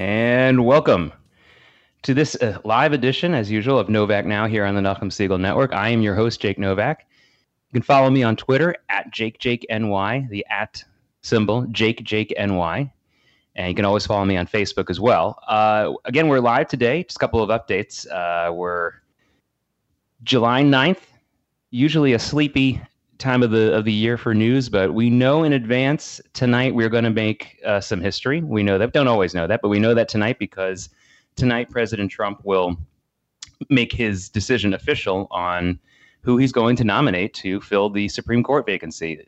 And welcome to this uh, live edition, as usual, of Novak Now here on the Nachum Segal Network. I am your host, Jake Novak. You can follow me on Twitter at JakeJakeNY, the at symbol, JakeJakeNY. And you can always follow me on Facebook as well. Uh, again, we're live today. Just a couple of updates. Uh, we're July 9th, usually a sleepy time of the of the year for news, but we know in advance tonight we're going to make uh, some history. We know that. Don't always know that, but we know that tonight because tonight President Trump will make his decision official on who he's going to nominate to fill the Supreme Court vacancy,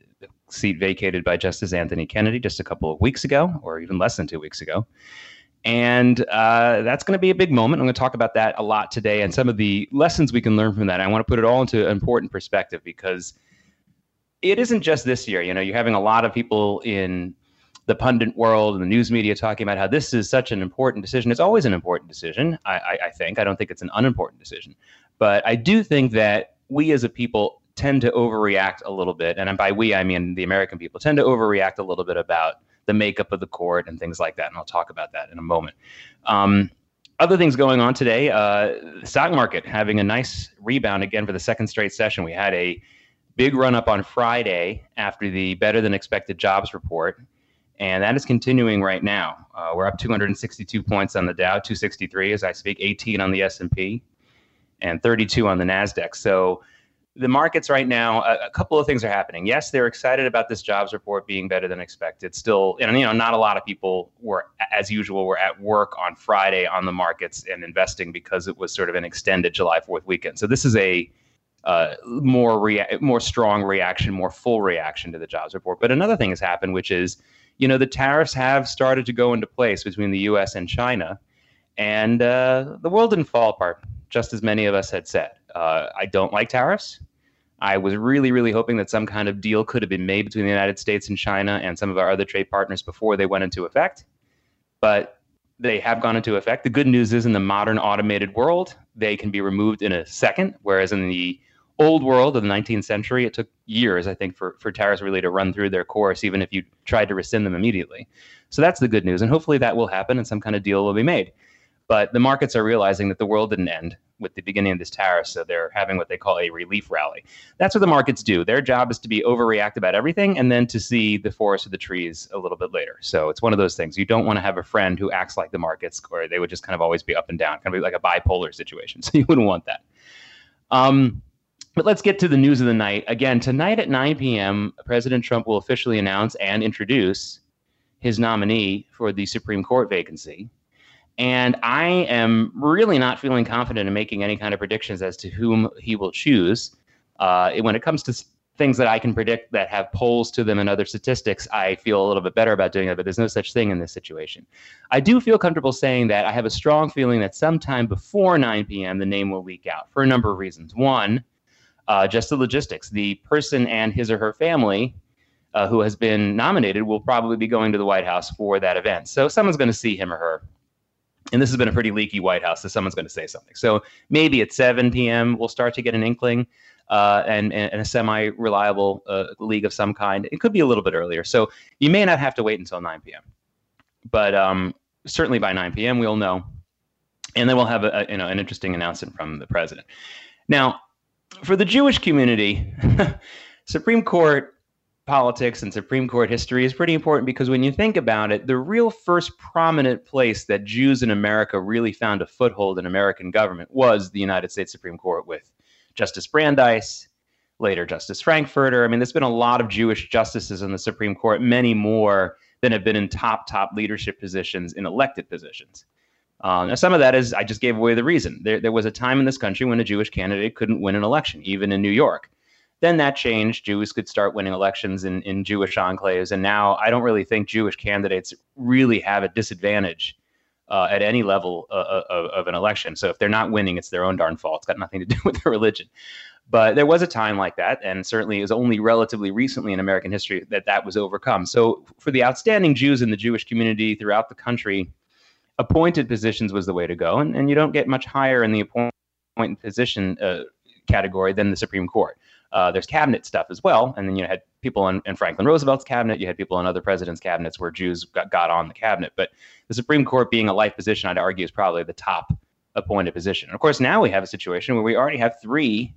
seat vacated by Justice Anthony Kennedy just a couple of weeks ago, or even less than two weeks ago. And uh, that's going to be a big moment. I'm going to talk about that a lot today and some of the lessons we can learn from that. I want to put it all into an important perspective because it isn't just this year. You know, you're having a lot of people in the pundit world and the news media talking about how this is such an important decision. It's always an important decision, I, I, I think. I don't think it's an unimportant decision. But I do think that we as a people tend to overreact a little bit. And by we, I mean the American people tend to overreact a little bit about the makeup of the court and things like that. And I'll talk about that in a moment. Um, other things going on today uh, the stock market having a nice rebound again for the second straight session. We had a big run up on Friday after the better than expected jobs report. And that is continuing right now. Uh, we're up 262 points on the Dow, 263 as I speak, 18 on the S&P, and 32 on the Nasdaq. So the markets right now, a, a, couple of things are happening. Yes, they're excited about this jobs report being better than expected. Still, and you know, not a lot of people were, as usual, were at work on Friday on the markets and investing because it was sort of an extended July Fourth weekend. So this is a uh, more rea- more strong reaction, more full reaction to the jobs report. But another thing has happened, which is, you know, the tariffs have started to go into place between the U.S. and China, and uh, the world didn't fall apart, just as many of us had said. Uh, I don't like tariffs. I was really, really hoping that some kind of deal could have been made between the United States and China and some of our other trade partners before they went into effect. But they have gone into effect. The good news is in the modern automated world, they can be removed in a second, whereas in the old world of the 19th century, it took years, I think, for, for tariffs really to run through their course, even if you tried to rescind them immediately. So that's the good news. And hopefully that will happen and some kind of deal will be made. But the markets are realizing that the world didn't end with the beginning of this tariff, so they're having what they call a relief rally. That's what the markets do. Their job is to be overreact about everything and then to see the forest of the trees a little bit later. So it's one of those things. You don't want to have a friend who acts like the markets, or they would just kind of always be up and down, kind of like a bipolar situation. So you wouldn't want that. Um, but let's get to the news of the night. Again, tonight at 9 p.m., President Trump will officially announce and introduce his nominee for the Supreme Court vacancy. And I am really not feeling confident in making any kind of predictions as to whom he will choose. Uh, when it comes to things that I can predict that have polls to them and other statistics, I feel a little bit better about doing it, but there's no such thing in this situation. I do feel comfortable saying that I have a strong feeling that sometime before 9 p.m., the name will leak out for a number of reasons. One, uh, just the logistics. The person and his or her family uh, who has been nominated will probably be going to the White House for that event. So someone's going to see him or her. And this has been a pretty leaky White House, so someone's going to say something. So maybe at 7 p.m., we'll start to get an inkling uh, and, and, a semi reliable uh, league of some kind. It could be a little bit earlier. So you may not have to wait until 9 p.m. But um, certainly by 9 p.m., we'll know. And then we'll have a, a, you know, an interesting announcement from the president. Now, for the Jewish community, Supreme Court politics and Supreme Court history is pretty important because when you think about it, the real first prominent place that Jews in America really found a foothold in American government was the United States Supreme Court with Justice Brandeis, later Justice Frankfurter. I mean, there's been a lot of Jewish justices in the Supreme Court, many more than have been in top, top leadership positions in elected positions. Uh, now, some of that is I just gave away the reason. There, there was a time in this country when a Jewish candidate couldn't win an election, even in New York. Then that changed. Jews could start winning elections in, in Jewish enclaves. And now I don't really think Jewish candidates really have a disadvantage uh, at any level uh, uh of, of, an election. So if they're not winning, it's their own darn fault. It's got nothing to do with their religion. But there was a time like that, and certainly it was only relatively recently in American history that that was overcome. So for the outstanding Jews in the Jewish community throughout the country, appointed positions was the way to go, and, and you don't get much higher in the appointed position uh, category than the Supreme Court. Uh, there's cabinet stuff as well, and then you had people in, in, Franklin Roosevelt's cabinet. You had people in other presidents' cabinets where Jews got, got on the cabinet. But the Supreme Court, being a life position, I'd argue is probably the top appointed position. And of course, now we have a situation where we already have three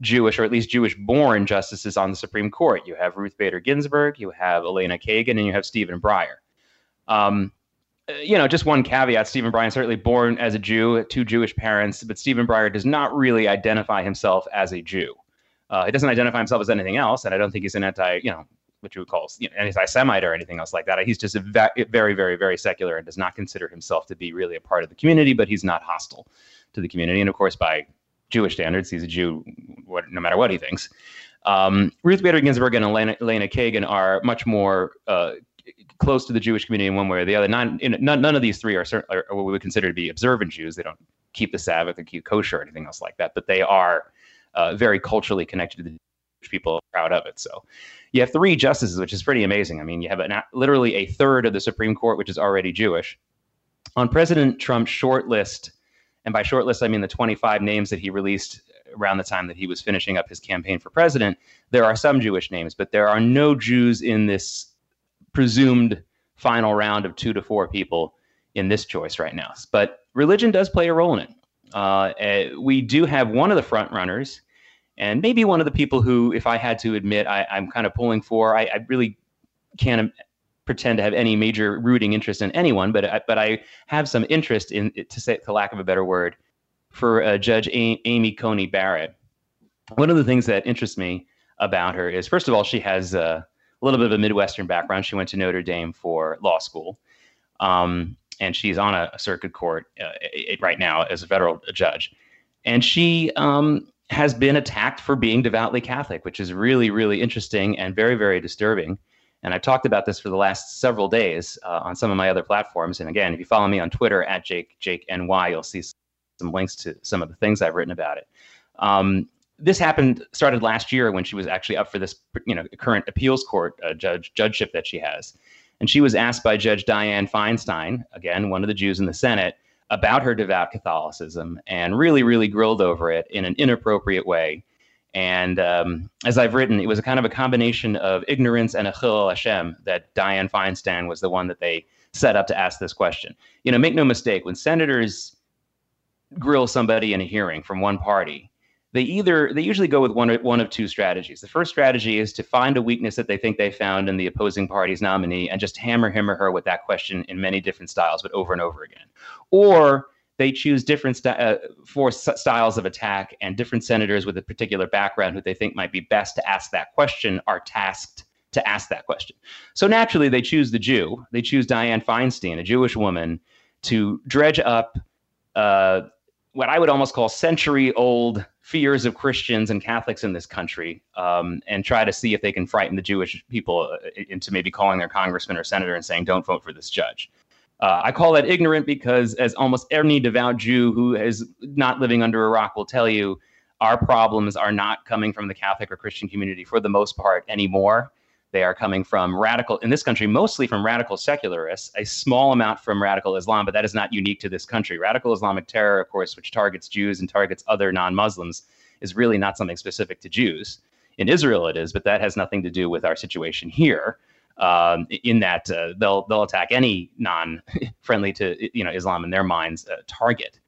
Jewish or at least Jewish born justices on the Supreme Court. You have Ruth Bader Ginsburg, you have Elena Kagan, and you have Stephen Breyer. Um, you know, just one caveat Stephen Breyer certainly born as a Jew, two Jewish parents, but Stephen Breyer does not really identify himself as a Jew. Uh, he doesn't identify himself as anything else, and I don't think he's an anti, you know, what you would call you know, anti-Semite or anything else like that. He's just va- very, very, very secular and does not consider himself to be really a part of the community, but he's not hostile to the community. And of course, by Jewish standards. He's a Jew, what, no matter what he thinks. Um, Ruth Bader Ginsburg and Elena, Elena Kagan are much more uh, close to the Jewish community in one way or the other. None, none, none of these three are, are, what we would consider to be observant Jews. They don't keep the Sabbath or keep kosher or anything else like that, but they are uh, very culturally connected to the Jewish people, proud of it. So you have three justices, which is pretty amazing. I mean, you have an, literally a third of the Supreme Court, which is already Jewish. On President Trump's short list and by shortlist, I mean the 25 names that he released around the time that he was finishing up his campaign for president. There are some Jewish names, but there are no Jews in this presumed final round of two to four people in this choice right now. But religion does play a role in it. Uh, eh, we do have one of the front runners, and maybe one of the people who, if I had to admit, I, am kind of pulling for. I, I really can't pretend to have any major rooting interest in anyone, but I, but I have some interest in, to say, to lack of a better word, for uh, Judge a- Amy Coney Barrett. One of the things that interests me about her is, first of all, she has uh, a little bit of a Midwestern background. She went to Notre Dame for law school, um, and she's on a, a circuit court uh, right now as a federal judge. And she um, has been attacked for being devoutly Catholic, which is really, really interesting and very, very disturbing. And I've talked about this for the last several days uh, on some of my other platforms. And again, if you follow me on Twitter at Jake Jake NY, you'll see some links to some of the things I've written about it. Um, this happened started last year when she was actually up for this you know current appeals court uh, judge judgeship that she has, and she was asked by Judge Dianne Feinstein, again one of the Jews in the Senate, about her devout Catholicism, and really really grilled over it in an inappropriate way and um, as I've written, it was a kind of a combination of ignorance and a chillul Hashem that Dianne Feinstein was the one that they set up to ask this question. You know, make no mistake, when senators grill somebody in a hearing from one party, they either they usually go with one one of two strategies. The first strategy is to find a weakness that they think they found in the opposing party's nominee and just hammer him or her with that question in many different styles, but over and over again. Or they choose different st- uh, four st- styles of attack, and different senators with a particular background who they think might be best to ask that question are tasked to ask that question. So naturally, they choose the Jew. They choose Dianne Feinstein, a Jewish woman, to dredge up uh, what I would almost call century old fears of Christians and Catholics in this country um, and try to see if they can frighten the Jewish people uh, into maybe calling their congressman or senator and saying, don't vote for this judge. Uh, I call that ignorant because, as almost any devout Jew who is not living under a rock will tell you, our problems are not coming from the Catholic or Christian community for the most part anymore. They are coming from radical, in this country, mostly from radical secularists, a small amount from radical Islam, but that is not unique to this country. Radical Islamic terror, of course, which targets Jews and targets other non Muslims, is really not something specific to Jews. In Israel, it is, but that has nothing to do with our situation here um, in that uh, they'll they'll attack any non-friendly to you know Islam in their minds uh, target.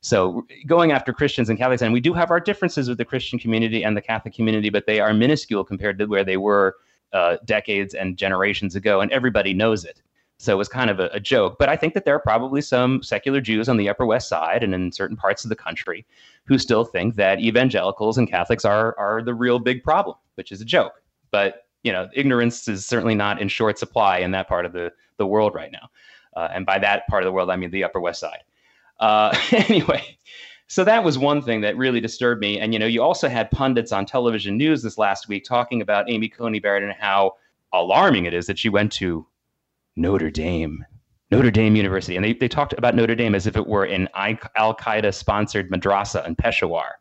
So going after Christians and Catholics, and we do have our differences with the Christian community and the Catholic community, but they are minuscule compared to where they were uh, decades and generations ago, and everybody knows it. So it was kind of a, a, joke. But I think that there are probably some secular Jews on the Upper West Side and in certain parts of the country who still think that evangelicals and Catholics are are the real big problem, which is a joke. But you know, ignorance is certainly not in short supply in that part of the, the world right now. Uh, and by that part of the world, I mean the Upper West Side. Uh, anyway, so that was one thing that really disturbed me. And, you know, you also had pundits on television news this last week talking about Amy Coney Barrett and how alarming it is that she went to Notre Dame, Notre Dame University. And they, they talked about Notre Dame as if it were an Al Qaeda sponsored madrasa in Peshawar.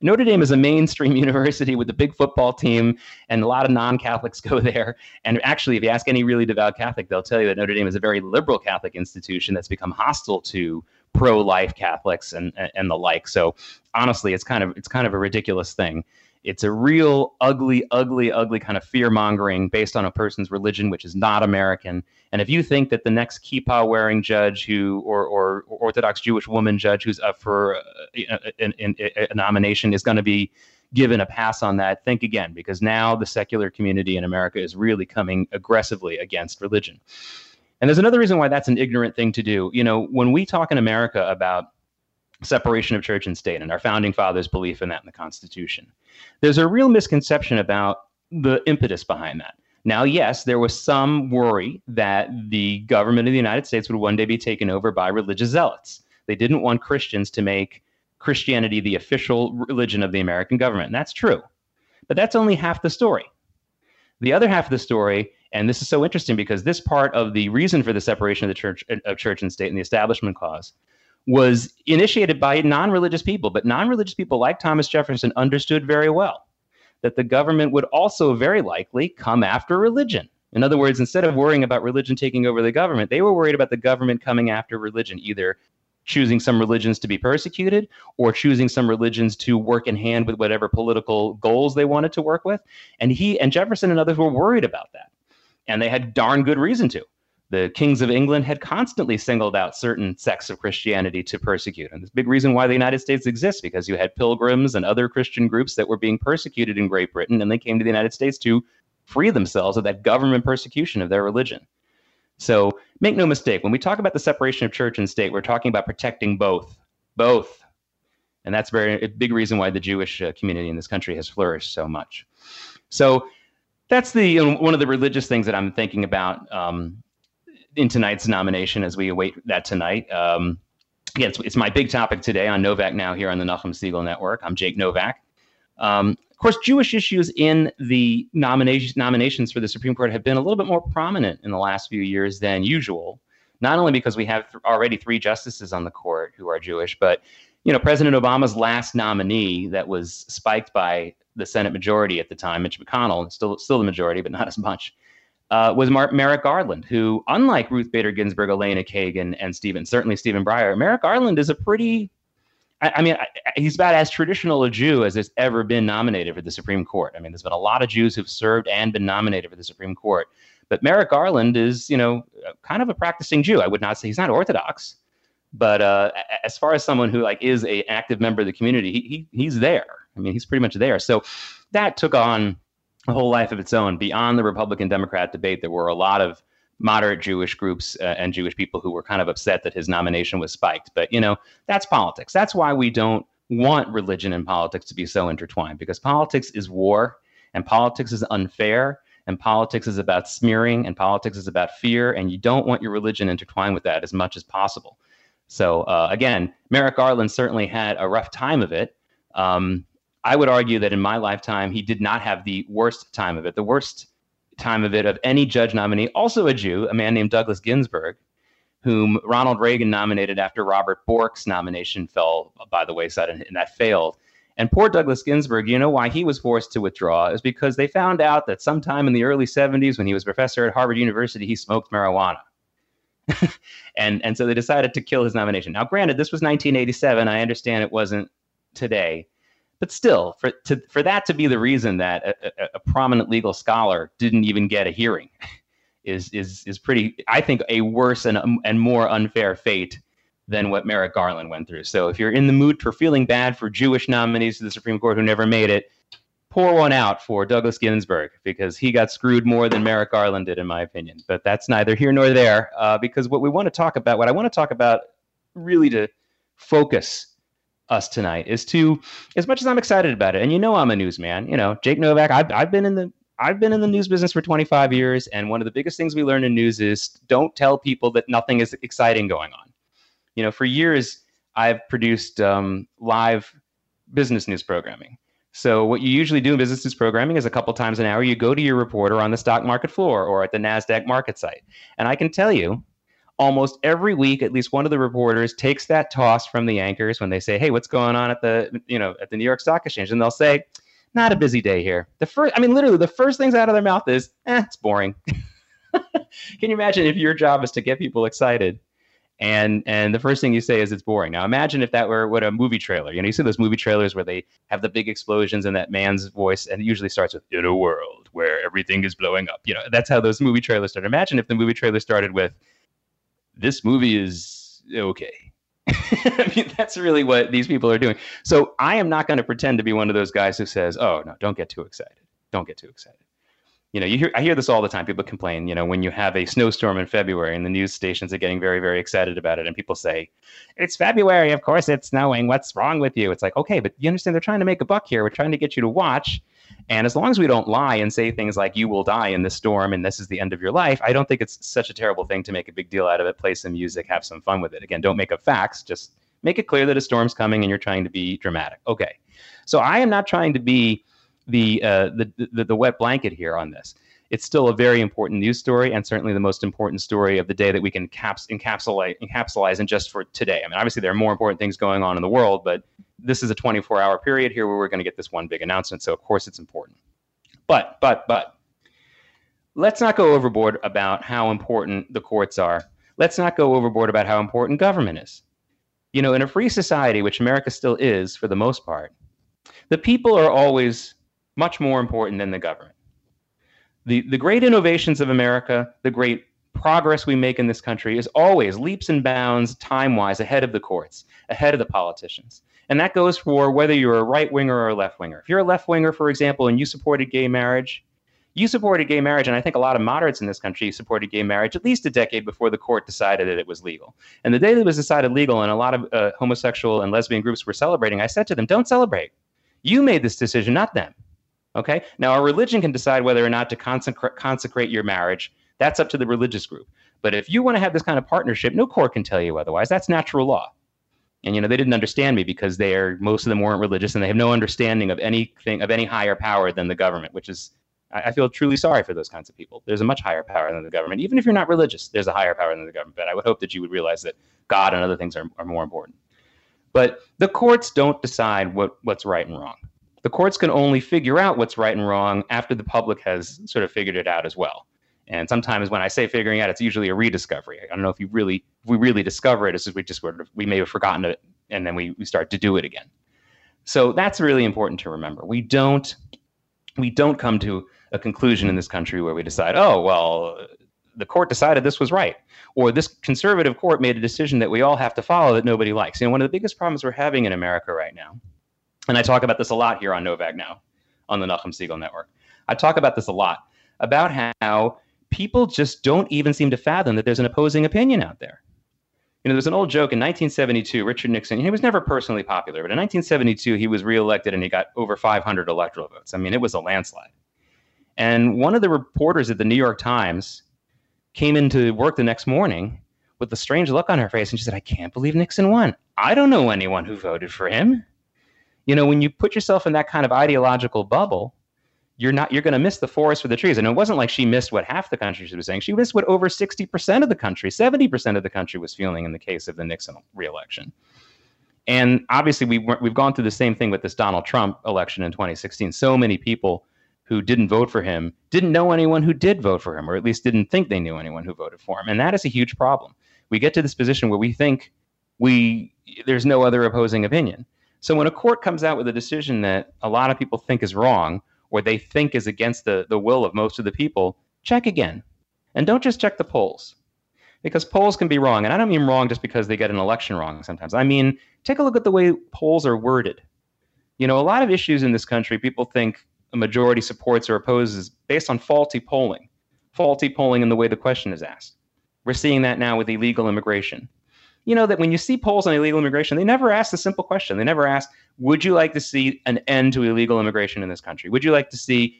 Notre Dame is a mainstream university with a big football team, and a lot of non Catholics go there. And actually, if you ask any really devout Catholic, they'll tell you that Notre Dame is a very liberal Catholic institution that's become hostile to pro life Catholics and, and the like. So honestly, it's kind of it's kind of a ridiculous thing. It's a real ugly, ugly, ugly kind of fear mongering based on a person's religion, which is not American. And if you think that the next kippah wearing judge who, or, or, Orthodox Jewish woman judge who's up for uh, a, a nomination is going to be given a pass on that, think again, because now the secular community in America is really coming aggressively against religion. And there's another reason why that's an ignorant thing to do. You know, when we talk in America about separation of church and state and our founding fathers' belief in that in the Constitution, there's a real misconception about the impetus behind that. Now, yes, there was some worry that the government of the United States would one day be taken over by religious zealots. They didn't want Christians to make Christianity the official religion of the American government. And that's true. But that's only half the story. The other half of the story, and this is so interesting because this part of the reason for the separation of the church of church and state and the establishment clause was initiated by non-religious people, but non-religious people like Thomas Jefferson understood very well that the government would also very likely come after religion. In other words, instead of worrying about religion taking over the government, they were worried about the government coming after religion, either choosing some religions to be persecuted or choosing some religions to work in hand with whatever political goals they wanted to work with. And he and Jefferson and others were worried about that. And they had darn good reason to. The kings of England had constantly singled out certain sects of Christianity to persecute. And this big reason why the United States exists, because you had pilgrims and other Christian groups that were being persecuted in Great Britain, and they came to the United States to free themselves of that government persecution of their religion. So make no mistake, when we talk about the separation of church and state, we're talking about protecting both, both. And that's very a big reason why the Jewish uh, community in this country has flourished so much. So that's the one of the religious things that I'm thinking about um, in tonight's nomination as we await that tonight. Um, it's, it's, my big topic today on Novak Now here on the Nachum Segal Network. I'm Jake Novak. Um, of course, Jewish issues in the nomination, nominations for the Supreme Court have been a little bit more prominent in the last few years than usual. Not only because we have th- already three justices on the court who are Jewish, but you know, President Obama's last nominee that was spiked by the Senate majority at the time, Mitch McConnell, still still the majority, but not as much, uh, was Mar- Merrick Garland, who, unlike Ruth Bader Ginsburg, Elena Kagan, and Stephen, certainly Stephen Breyer, Merrick Garland is a pretty I, I mean, I, he's about as traditional a Jew as has ever been nominated for the Supreme Court. I mean, there's been a lot of Jews who've served and been nominated for the Supreme Court. But Merrick Garland is, you know, kind of a practicing Jew. I would not say he's not Orthodox, but uh, as far as someone who like is a active member of the community, he, he he's there. I mean, he's pretty much there. So that took on a whole life of its own beyond the Republican Democrat debate. There were a lot of moderate Jewish groups uh, and Jewish people who were kind of upset that his nomination was spiked. But, you know, that's politics. That's why we don't want religion and politics to be so intertwined because politics is war and politics is unfair and politics is about smearing and politics is about fear and you don't want your religion intertwined with that as much as possible. So, uh, again, Merrick Garland certainly had a rough time of it. Um, I would argue that in my lifetime, he did not have the worst time of it. The worst time of it of any judge nominee, also a Jew, a man named Douglas Ginsburg, whom Ronald Reagan nominated after Robert Bork's nomination fell by the wayside and, and that failed. And poor Douglas Ginsburg, you know why he was forced to withdraw is because they found out that sometime in the early 70s, when he was professor at Harvard University, he smoked marijuana. and and so they decided to kill his nomination. Now, granted, this was 1987. I understand it wasn't today, but still, for to, for that to be the reason that a, a, a prominent legal scholar didn't even get a hearing is is is pretty. I think a worse and and more unfair fate than what Merrick Garland went through. So if you're in the mood for feeling bad for Jewish nominees to the Supreme Court who never made it, pour one out for Douglas Ginsburg because he got screwed more than Merrick Garland did, in my opinion. But that's neither here nor there uh, because what we want to talk about, what I want to talk about, really to focus us tonight is to as much as I'm excited about it, and you know I'm a newsman. You know, Jake Novak, I've I've been in the I've been in the news business for 25 years, and one of the biggest things we learn in news is don't tell people that nothing is exciting going on. You know, for years I've produced um, live business news programming. So what you usually do in business news programming is a couple times an hour you go to your reporter on the stock market floor or at the Nasdaq market site, and I can tell you almost every week at least one of the reporters takes that toss from the anchors when they say hey what's going on at the you know at the new york stock exchange and they'll say not a busy day here the first i mean literally the first things out of their mouth is eh it's boring can you imagine if your job is to get people excited and and the first thing you say is it's boring. Now imagine if that were what a movie trailer. You know, you see those movie trailers where they have the big explosions and that man's voice, and it usually starts with "In a world where everything is blowing up." You know, that's how those movie trailers start. Imagine if the movie trailer started with "This movie is okay." I mean, that's really what these people are doing. So I am not going to pretend to be one of those guys who says, "Oh no, don't get too excited. Don't get too excited." you know, you hear I hear this all the time. People complain, you know, when you have a snowstorm in February and the news stations are getting very, very excited about it, and people say, "It's February, of course it's snowing. What's wrong with you?" It's like, okay, but you understand they're trying to make a buck here. We're trying to get you to watch, and as long as we don't lie and say things like "you will die in this storm" and "this is the end of your life," I don't think it's such a terrible thing to make a big deal out of it. Play some music, have some fun with it. Again, don't make up facts. Just make it clear that a storm's coming and you're trying to be dramatic. Okay, so I am not trying to be the uh, the, the the wet blanket here on this it's still a very important news story and certainly the most important story of the day that we can caps, encapsulate, encapsulize in just for today. I mean, obviously, there are more important things going on in the world, but this is a 24 hour period here where we're going to get this one big announcement. So, of course, it's important. But, but, but, let's not go overboard about how important the courts are. Let's not go overboard about how important government is. You know, in a free society, which America still is for the most part, the people are always much more important than the government the, the great innovations of America, the great progress we make in this country is always leaps and bounds time wise ahead of the courts, ahead of the politicians. And that goes for whether you're a right winger or a left winger. If you're a left winger, for example, and you supported gay marriage, you supported gay marriage, and I think a lot of moderates in this country supported gay marriage at least a decade before the court decided that it was legal. And the day that it was decided legal, and a lot of uh, homosexual and lesbian groups were celebrating, I said to them, don't celebrate. You made this decision, not them. Okay. Now, our religion can decide whether or not to consecrate, consecrate your marriage. That's up to the religious group. But if you want to have this kind of partnership, no court can tell you otherwise. That's natural law. And you know they didn't understand me because they are most of them weren't religious and they have no understanding of anything of any higher power than the government, which is I, I feel truly sorry for those kinds of people. There's a much higher power than the government. Even if you're not religious, there's a higher power than the government. But I would hope that you would realize that God and other things are, are more important. But the courts don't decide what, what's right and wrong the courts can only figure out what's right and wrong after the public has sort of figured it out as well. And sometimes when I say figuring out, it's usually a rediscovery. I don't know if you really, if we really discover it, it's just we just sort of, we may have forgotten it and then we, we start to do it again. So that's really important to remember. We don't, we don't come to a conclusion in this country where we decide, oh, well, the court decided this was right, or this conservative court made a decision that we all have to follow that nobody likes. You know, one of the biggest problems we're having in America right now and I talk about this a lot here on Novak now on the Nachum Segal Network. I talk about this a lot about how people just don't even seem to fathom that there's an opposing opinion out there. You know, there's an old joke in 1972, Richard Nixon, he was never personally popular, but in 1972, he was reelected and he got over 500 electoral votes. I mean, it was a landslide. And one of the reporters at the New York Times came into work the next morning with a strange look on her face and she said, I can't believe Nixon won. I don't know anyone who voted for him you know, when you put yourself in that kind of ideological bubble, you're not you're going to miss the forest for the trees. And it wasn't like she missed what half the country was saying. She missed what over 60% of the country, 70% of the country was feeling in the case of the Nixon reelection. And obviously, we we've gone through the same thing with this Donald Trump election in 2016. So many people who didn't vote for him didn't know anyone who did vote for him, or at least didn't think they knew anyone who voted for him. And that is a huge problem. We get to this position where we think we there's no other opposing opinion. So when a court comes out with a decision that a lot of people think is wrong or they think is against the, the will of most of the people, check again. And don't just check the polls. Because polls can be wrong. And I don't mean wrong just because they get an election wrong sometimes. I mean, take a look at the way polls are worded. You know, a lot of issues in this country, people think a majority supports or opposes based on faulty polling, faulty polling in the way the question is asked. We're seeing that now with illegal immigration you know that when you see polls on illegal immigration, they never ask the simple question. They never ask, would you like to see an end to illegal immigration in this country? Would you like to see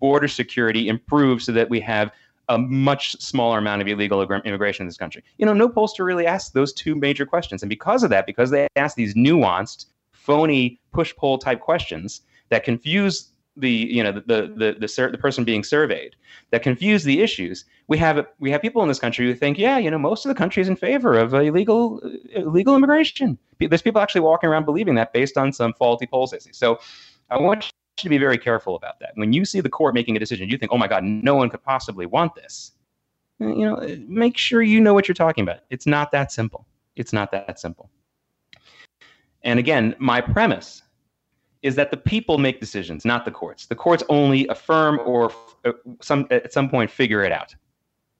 border security improve so that we have a much smaller amount of illegal immigration in this country? You know, no pollster really asks those two major questions. And because of that, because they ask these nuanced, phony push poll type questions that confuse the you know the the mm-hmm. the, the, the person being surveyed that confuse the issues. We have we have people in this country who think yeah you know most of the country is in favor of illegal uh, illegal immigration. There's people actually walking around believing that based on some faulty polls they see. So i want you to be very careful about that. When you see the court making a decision you think oh my god no one could possibly want this. Uh, you know uh, make sure you know what you're talking about. It's not that simple. It's not that simple. And again, my premise is that the people make decisions, not the courts. The courts only affirm or uh, some at some point figure it out.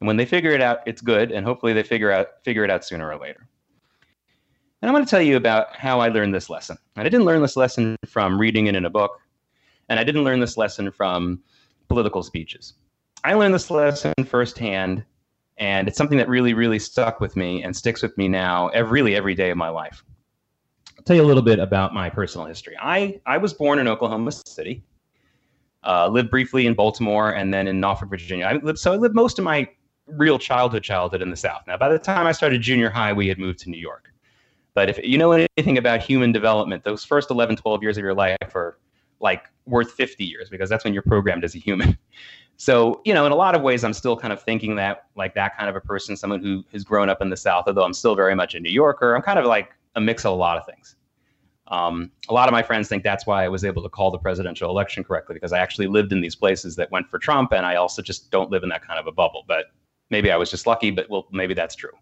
And when they figure it out, it's good, and hopefully they figure out figure it out sooner or later. And I'm going to tell you about how I learned this lesson. And I didn't learn this lesson from reading it in a book, and I didn't learn this lesson from political speeches. I learned this lesson firsthand, and it's something that really, really stuck with me and sticks with me now, every, really every day of my life. Tell you a little bit about my personal history. I, I was born in Oklahoma City, uh, lived briefly in Baltimore, and then in Norfolk, Virginia. I lived, so I lived most of my real childhood, childhood in the South. Now, by the time I started junior high, we had moved to New York. But if you know anything about human development, those first 11, 12 years of your life are like worth 50 years because that's when you're programmed as a human. So, you know, in a lot of ways, I'm still kind of thinking that like that kind of a person, someone who has grown up in the South, although I'm still very much a New Yorker. I'm kind of like a mix of a lot of things. Um, a lot of my friends think that's why I was able to call the presidential election correctly because I actually lived in these places that went for Trump, and I also just don't live in that kind of a bubble. But maybe I was just lucky, but well, maybe that's true.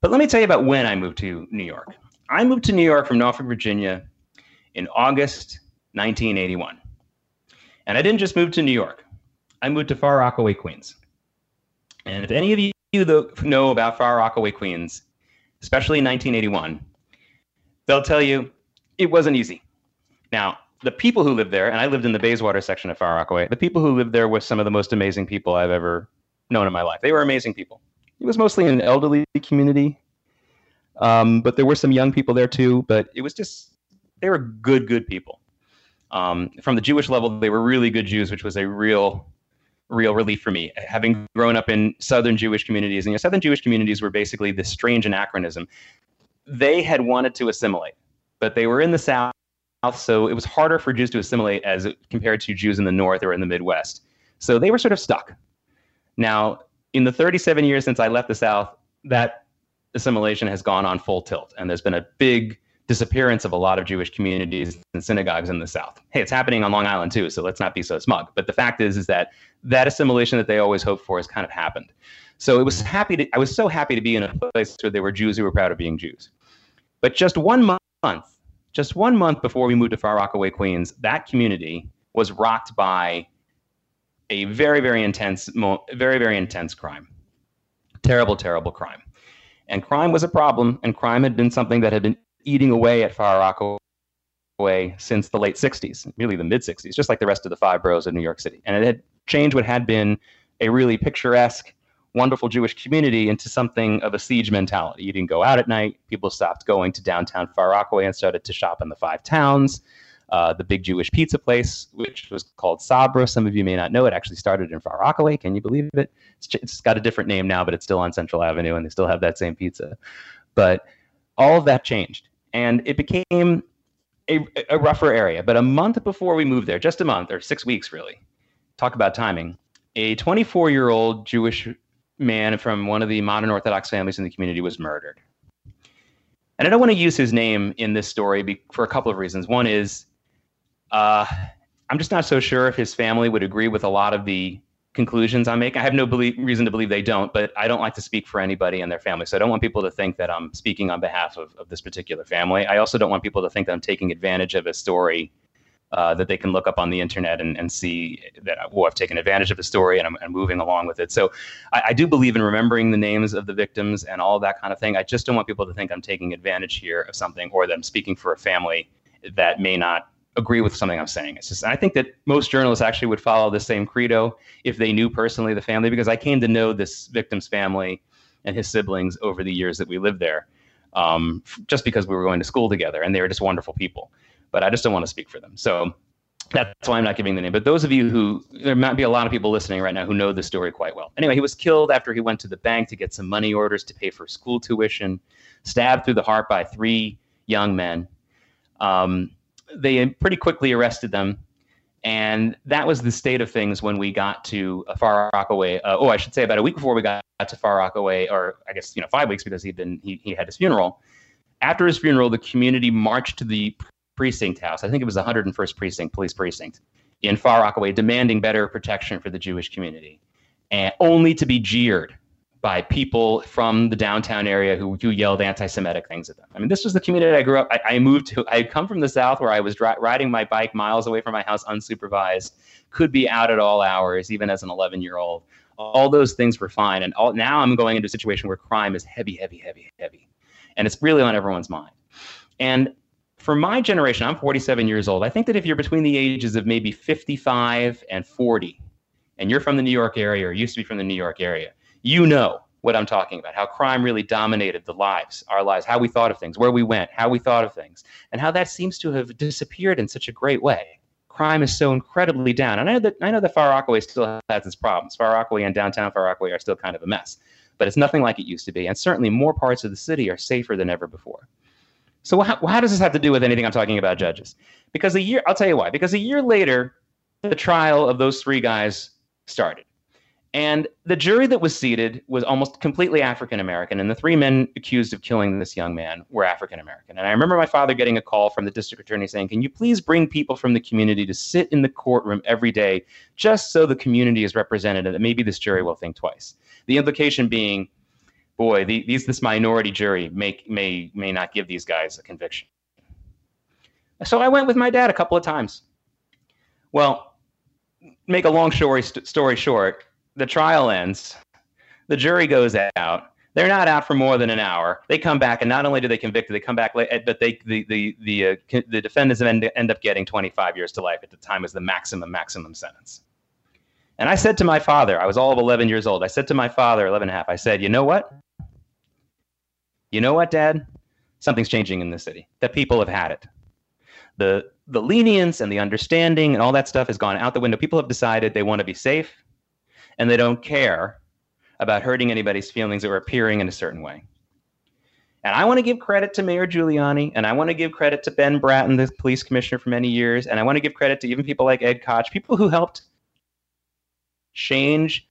But let me tell you about when I moved to New York. I moved to New York from Norfolk, Virginia in August 1981. And I didn't just move to New York. I moved to Far Rockaway, Queens. And if any of you know about Far Rockaway, Queens, especially in 1981, they'll tell you it wasn't easy. Now, the people who lived there, and I lived in the Bayswater section of Far Rockaway, the people who lived there were some of the most amazing people I've ever known in my life. They were amazing people. It was mostly an elderly community, um, but there were some young people there too. But it was just, they were good, good people. Um, from the Jewish level, they were really good Jews, which was a real real relief for me. Having grown up in Southern Jewish communities, and you know, Southern Jewish communities were basically this strange anachronism. They had wanted to assimilate, but they were in the South, so it was harder for Jews to assimilate as compared to Jews in the North or in the Midwest. So they were sort of stuck. Now, in the 37 years since I left the South, that assimilation has gone on full tilt, and there's been a big disappearance of a lot of Jewish communities and synagogues in the South. Hey, it's happening on Long Island too, so let's not be so smug. But the fact is, is that that assimilation that they always hoped for has kind of happened. So it was happy to, I was so happy to be in a place where there were Jews who were proud of being Jews. But just one month, just one month before we moved to Far Rockaway, Queens, that community was rocked by a very, very intense, very, very intense crime. Terrible, terrible crime. And crime was a problem, and crime had been something that had been eating away at Far Rockaway since the late 60s, really the mid 60s, just like the rest of the five boroughs of New York City. And it had changed what had been a really picturesque, wonderful Jewish community into something of a siege mentality. You didn't go out at night. People stopped going to downtown Far Rockaway and started to shop in the five towns. Uh, the big Jewish pizza place, which was called Sabra. Some of you may not know it actually started in Far Rockaway. Can you believe it? It's, it's got a different name now, but it's still on Central Avenue and they still have that same pizza. But all of that changed and it became a, a rougher area. But a month before we moved there, just a month or six weeks really, talk about timing, a 24 year old Jewish man from one of the modern Orthodox families in the community was murdered. And I don't want to use his name in this story be, for a couple of reasons. One is uh, I'm just not so sure if his family would agree with a lot of the conclusions I'm making. I have no belief, reason to believe they don't, but I don't like to speak for anybody and their family. So I don't want people to think that I'm speaking on behalf of, of this particular family. I also don't want people to think that I'm taking advantage of a story uh, that they can look up on the internet and, and see that well, I've taken advantage of the story and I'm, I'm moving along with it. So I, I, do believe in remembering the names of the victims and all that kind of thing. I just don't want people to think I'm taking advantage here of something or that I'm speaking for a family that may not agree with something I'm saying. It's just I think that most journalists actually would follow the same credo if they knew personally the family because I came to know this victim's family and his siblings over the years that we lived there, um, just because we were going to school together and they were just wonderful people. But I just don't want to speak for them, so that's why I'm not giving the name. But those of you who there might be a lot of people listening right now who know the story quite well. Anyway, he was killed after he went to the bank to get some money orders to pay for school tuition, stabbed through the heart by three young men. Um, they pretty quickly arrested them. And that was the state of things when we got to Far Rockaway. Uh, oh, I should say about a week before we got to Far Rockaway, or I guess you know five weeks because he'd been he, he had his funeral. After his funeral, the community marched to the precinct house. I think it was the 101st precinct, police precinct, in Far Rockaway, demanding better protection for the Jewish community, and only to be jeered by people from the downtown area who, who yelled anti-Semitic things at them. I mean, this was the community I grew up. I, I moved to. I had come from the South, where I was dri- riding my bike miles away from my house, unsupervised, could be out at all hours, even as an 11-year-old. All those things were fine, and all, now I'm going into a situation where crime is heavy, heavy, heavy, heavy, and it's really on everyone's mind. And for my generation, I'm 47 years old. I think that if you're between the ages of maybe 55 and 40, and you're from the New York area or used to be from the New York area, you know what I'm talking about, how crime really dominated the lives, our lives, how we thought of things, where we went, how we thought of things, and how that seems to have disappeared in such a great way. Crime is so incredibly down. And I know that I know that Far Rockaway still has its problems. Far Rockaway and downtown Far Rockaway are still kind of a mess. But it's nothing like it used to be. And certainly more parts of the city are safer than ever before. So how, how does this have to do with anything I'm talking about judges? Because a year, I'll tell you why. Because a year later, the trial of those three guys started. And the jury that was seated was almost completely African American, and the three men accused of killing this young man were African American. And I remember my father getting a call from the district attorney saying, Can you please bring people from the community to sit in the courtroom every day just so the community is represented and that maybe this jury will think twice? The implication being, boy, the, these this minority jury may may may not give these guys a conviction. So I went with my dad a couple of times. Well, make a long story story short, the trial ends, the jury goes out. They're not out for more than an hour. They come back, and not only do they convict, they come back, eh, but they the the the uh, the defendants end, end up getting 25 years to life at the time as the maximum maximum sentence. And I said to my father, I was all of 11 years old. I said to my father, 11 and a half, I said, you know what? You know what, Dad? Something's changing in the city. The people have had it. The the lenience and the understanding and all that stuff has gone out the window. People have decided they want to be safe and they don't care about hurting anybody's feelings or appearing in a certain way. And I want to give credit to Mayor Giuliani, and I want to give credit to Ben Bratton, the police commissioner for many years, and I want to give credit to even people like Ed Koch, people who helped change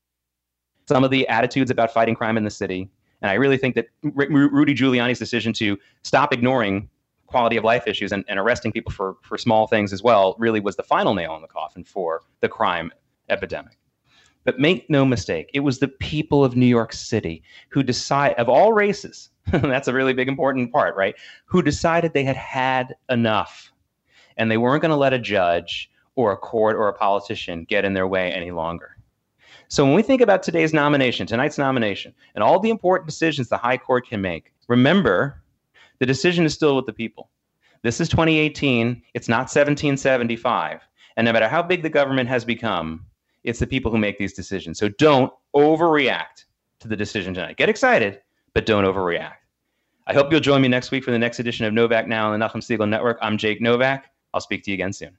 some of the attitudes about fighting crime in the city. And I really think that Rudy Giuliani's decision to stop ignoring quality of life issues and, and arresting people for, for small things as well really was the final nail in the coffin for the crime epidemic. But make no mistake, it was the people of New York City who decide of all races. that's a really big important part, right? Who decided they had had enough, and they weren't going to let a judge or a court or a politician get in their way any longer. So when we think about today's nomination, tonight's nomination, and all the important decisions the High Court can make, remember the decision is still with the people. This is 2018. It's not 1775. And no matter how big the government has become, it's the people who make these decisions. So don't overreact to the decision tonight. Get excited, but don't overreact. I hope you'll join me next week for the next edition of Novak Now on the Nachum Segal Network. I'm Jake Novak. I'll speak to you again soon.